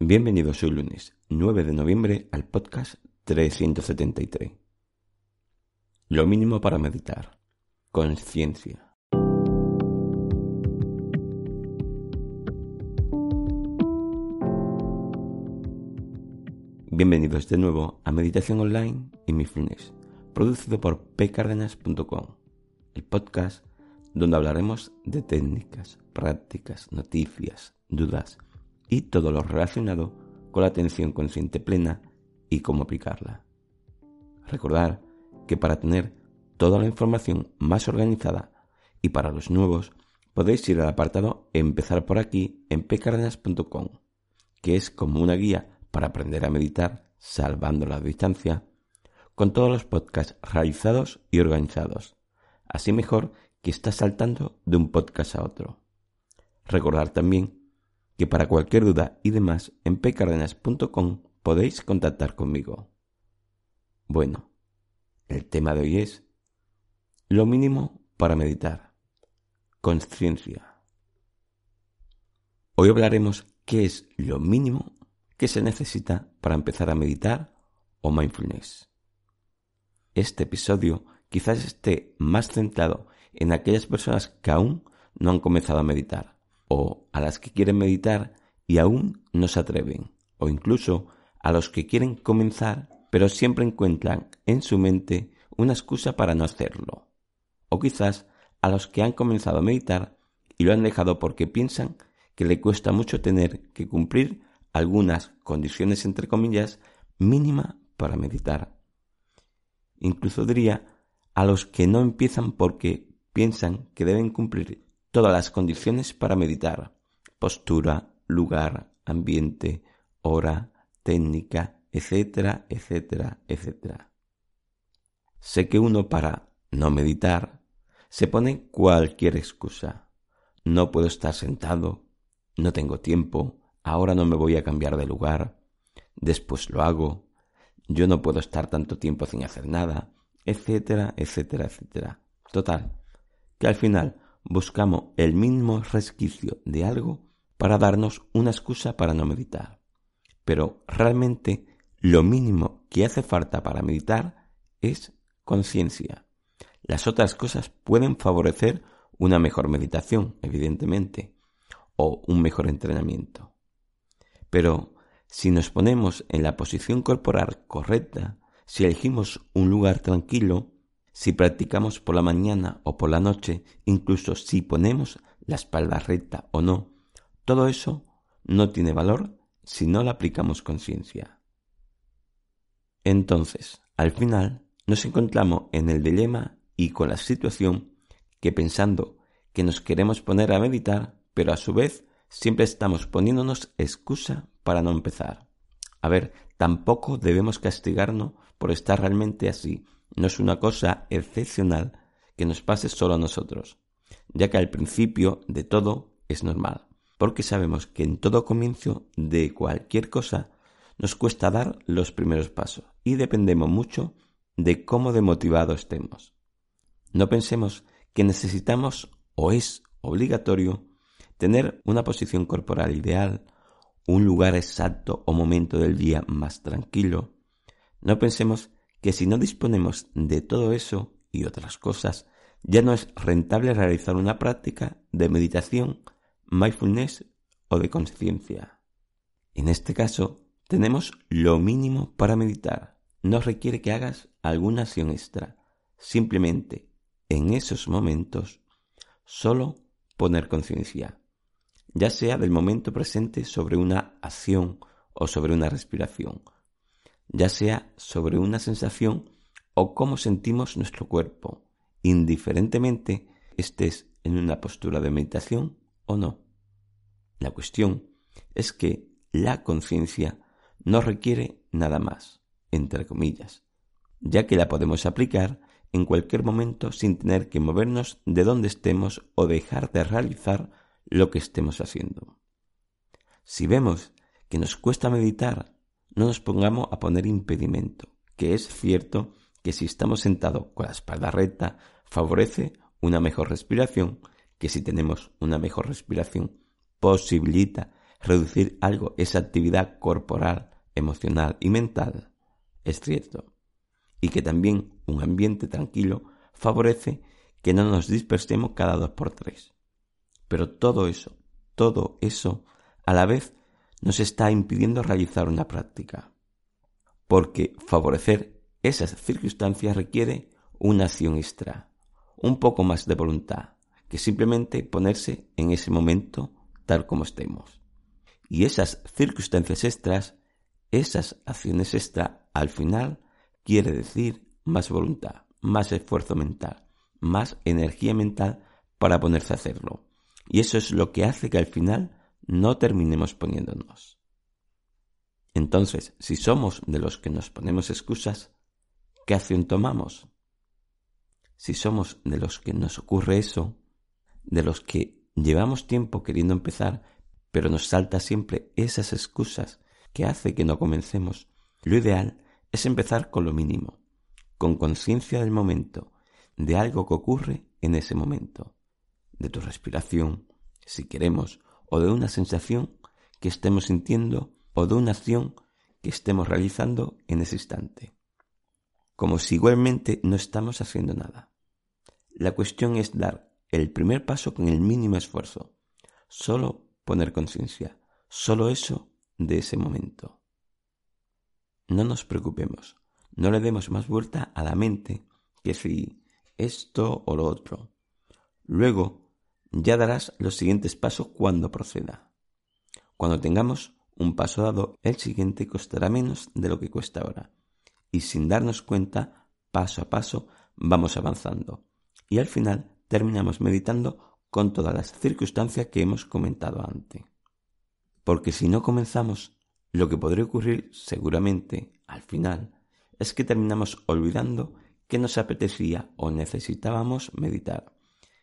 Bienvenidos hoy lunes 9 de noviembre al podcast 373. Lo mínimo para meditar. Conciencia. Bienvenidos de nuevo a Meditación Online y Mindfulness, producido por pcardenas.com, el podcast donde hablaremos de técnicas, prácticas, noticias, dudas, y todo lo relacionado con la atención consciente plena y cómo aplicarla. Recordar que para tener toda la información más organizada y para los nuevos podéis ir al apartado Empezar por aquí en pcardenas.com, que es como una guía para aprender a meditar salvando la distancia, con todos los podcasts realizados y organizados, así mejor que estás saltando de un podcast a otro. Recordar también que para cualquier duda y demás en pcardenas.com podéis contactar conmigo. Bueno, el tema de hoy es lo mínimo para meditar. Conciencia. Hoy hablaremos qué es lo mínimo que se necesita para empezar a meditar o mindfulness. Este episodio quizás esté más centrado en aquellas personas que aún no han comenzado a meditar o a las que quieren meditar y aún no se atreven, o incluso a los que quieren comenzar pero siempre encuentran en su mente una excusa para no hacerlo, o quizás a los que han comenzado a meditar y lo han dejado porque piensan que le cuesta mucho tener que cumplir algunas condiciones entre comillas mínima para meditar. Incluso diría a los que no empiezan porque piensan que deben cumplir todas las condiciones para meditar. Postura, lugar, ambiente, hora, técnica, etcétera, etcétera, etcétera. Sé que uno para no meditar se pone cualquier excusa. No puedo estar sentado, no tengo tiempo, ahora no me voy a cambiar de lugar, después lo hago, yo no puedo estar tanto tiempo sin hacer nada, etcétera, etcétera, etcétera. Total, que al final buscamos el mínimo resquicio de algo para darnos una excusa para no meditar. Pero realmente lo mínimo que hace falta para meditar es conciencia. Las otras cosas pueden favorecer una mejor meditación, evidentemente, o un mejor entrenamiento. Pero si nos ponemos en la posición corporal correcta, si elegimos un lugar tranquilo, si practicamos por la mañana o por la noche, incluso si ponemos la espalda recta o no, todo eso no tiene valor si no la aplicamos conciencia. Entonces, al final, nos encontramos en el dilema y con la situación que pensando que nos queremos poner a meditar, pero a su vez siempre estamos poniéndonos excusa para no empezar. A ver, tampoco debemos castigarnos por estar realmente así, no es una cosa excepcional que nos pase solo a nosotros, ya que al principio de todo es normal, porque sabemos que en todo comienzo de cualquier cosa nos cuesta dar los primeros pasos y dependemos mucho de cómo de motivado estemos. No pensemos que necesitamos o es obligatorio tener una posición corporal ideal, un lugar exacto o momento del día más tranquilo. No pensemos que si no disponemos de todo eso y otras cosas, ya no es rentable realizar una práctica de meditación, mindfulness o de conciencia. En este caso, tenemos lo mínimo para meditar. No requiere que hagas alguna acción extra. Simplemente, en esos momentos, solo poner conciencia, ya sea del momento presente sobre una acción o sobre una respiración, ya sea sobre una sensación o cómo sentimos nuestro cuerpo, indiferentemente estés en una postura de meditación o no. La cuestión es que la conciencia no requiere nada más, entre comillas, ya que la podemos aplicar en cualquier momento sin tener que movernos de donde estemos o dejar de realizar lo que estemos haciendo. Si vemos que nos cuesta meditar, no nos pongamos a poner impedimento, que es cierto que si estamos sentados con la espalda recta favorece una mejor respiración, que si tenemos una mejor respiración posibilita reducir algo esa actividad corporal, emocional y mental, es cierto y que también un ambiente tranquilo favorece que no nos dispersemos cada dos por tres. Pero todo eso, todo eso, a la vez nos está impidiendo realizar una práctica. Porque favorecer esas circunstancias requiere una acción extra, un poco más de voluntad, que simplemente ponerse en ese momento tal como estemos. Y esas circunstancias extras, esas acciones extra, al final quiere decir más voluntad, más esfuerzo mental, más energía mental para ponerse a hacerlo. Y eso es lo que hace que al final no terminemos poniéndonos. Entonces, si somos de los que nos ponemos excusas, ¿qué acción tomamos? Si somos de los que nos ocurre eso, de los que llevamos tiempo queriendo empezar, pero nos salta siempre esas excusas que hace que no comencemos, lo ideal es empezar con lo mínimo, con conciencia del momento, de algo que ocurre en ese momento, de tu respiración, si queremos, o de una sensación que estemos sintiendo o de una acción que estemos realizando en ese instante. Como si igualmente no estamos haciendo nada. La cuestión es dar el primer paso con el mínimo esfuerzo, solo poner conciencia, solo eso de ese momento. No nos preocupemos, no le demos más vuelta a la mente que si esto o lo otro. Luego ya darás los siguientes pasos cuando proceda. Cuando tengamos un paso dado, el siguiente costará menos de lo que cuesta ahora. Y sin darnos cuenta, paso a paso, vamos avanzando. Y al final terminamos meditando con todas las circunstancias que hemos comentado antes. Porque si no comenzamos lo que podría ocurrir seguramente al final es que terminamos olvidando que nos apetecía o necesitábamos meditar.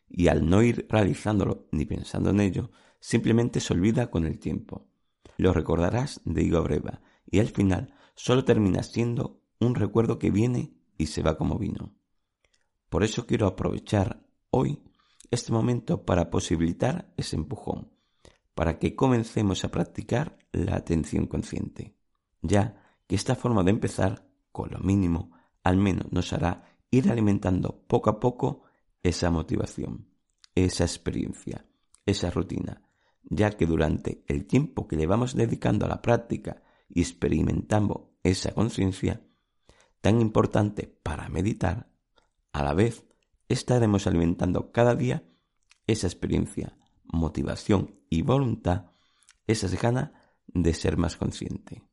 Y al no ir realizándolo ni pensando en ello, simplemente se olvida con el tiempo. Lo recordarás de higo breva y al final solo termina siendo un recuerdo que viene y se va como vino. Por eso quiero aprovechar hoy este momento para posibilitar ese empujón, para que comencemos a practicar la atención consciente, ya que esta forma de empezar, con lo mínimo, al menos nos hará ir alimentando poco a poco esa motivación, esa experiencia, esa rutina, ya que durante el tiempo que le vamos dedicando a la práctica y experimentando esa conciencia, tan importante para meditar, a la vez estaremos alimentando cada día esa experiencia, motivación y voluntad, esas ganas de ser más consciente.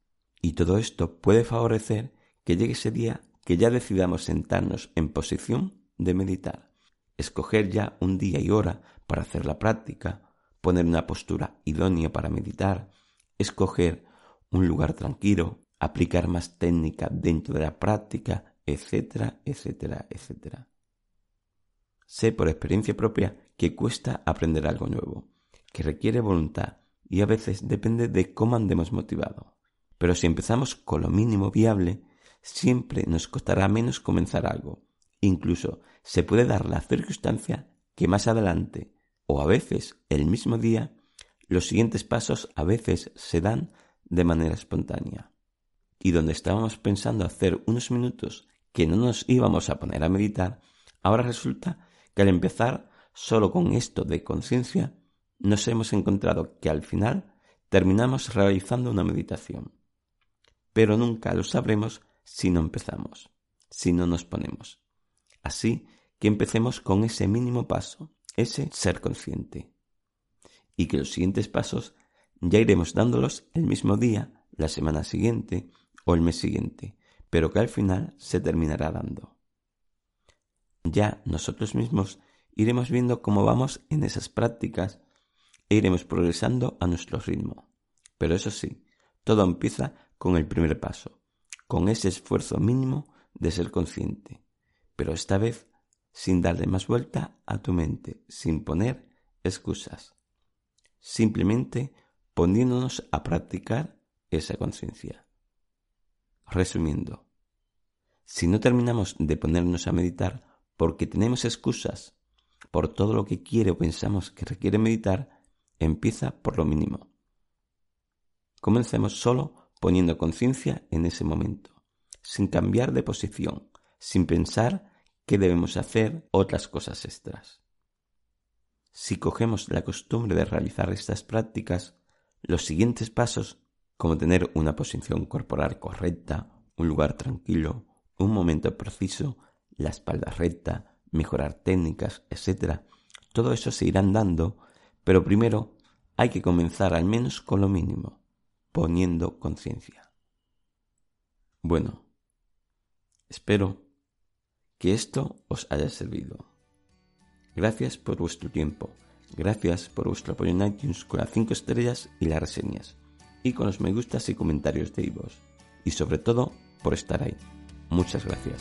Y todo esto puede favorecer que llegue ese día que ya decidamos sentarnos en posición de meditar, escoger ya un día y hora para hacer la práctica, poner una postura idónea para meditar, escoger un lugar tranquilo, aplicar más técnica dentro de la práctica, etcétera, etcétera, etcétera. Sé por experiencia propia que cuesta aprender algo nuevo, que requiere voluntad y a veces depende de cómo andemos motivado. Pero si empezamos con lo mínimo viable, siempre nos costará menos comenzar algo. Incluso se puede dar la circunstancia que más adelante, o a veces el mismo día, los siguientes pasos a veces se dan de manera espontánea. Y donde estábamos pensando hacer unos minutos que no nos íbamos a poner a meditar, ahora resulta que al empezar solo con esto de conciencia, nos hemos encontrado que al final terminamos realizando una meditación. Pero nunca lo sabremos si no empezamos, si no nos ponemos. Así que empecemos con ese mínimo paso, ese ser consciente. Y que los siguientes pasos ya iremos dándolos el mismo día, la semana siguiente o el mes siguiente, pero que al final se terminará dando. Ya nosotros mismos iremos viendo cómo vamos en esas prácticas e iremos progresando a nuestro ritmo, Pero eso sí, todo empieza con el primer paso, con ese esfuerzo mínimo de ser consciente, pero esta vez sin darle más vuelta a tu mente, sin poner excusas, simplemente poniéndonos a practicar esa conciencia. Resumiendo, si no terminamos de ponernos a meditar porque tenemos excusas por todo lo que quiere o pensamos que requiere meditar, empieza por lo mínimo. Comencemos solo poniendo conciencia en ese momento, sin cambiar de posición, sin pensar que debemos hacer otras cosas extras. Si cogemos la costumbre de realizar estas prácticas, los siguientes pasos, como tener una posición corporal correcta, un lugar tranquilo, un momento preciso, la espalda recta, mejorar técnicas, etc., todo eso se irán dando, pero primero hay que comenzar al menos con lo mínimo, poniendo conciencia. Bueno, espero que esto os haya servido. Gracias por vuestro tiempo, gracias por vuestro apoyo en iTunes con las 5 estrellas y las reseñas, y con los me gustas y comentarios de iVoox, y sobre todo por estar ahí. Muchas gracias.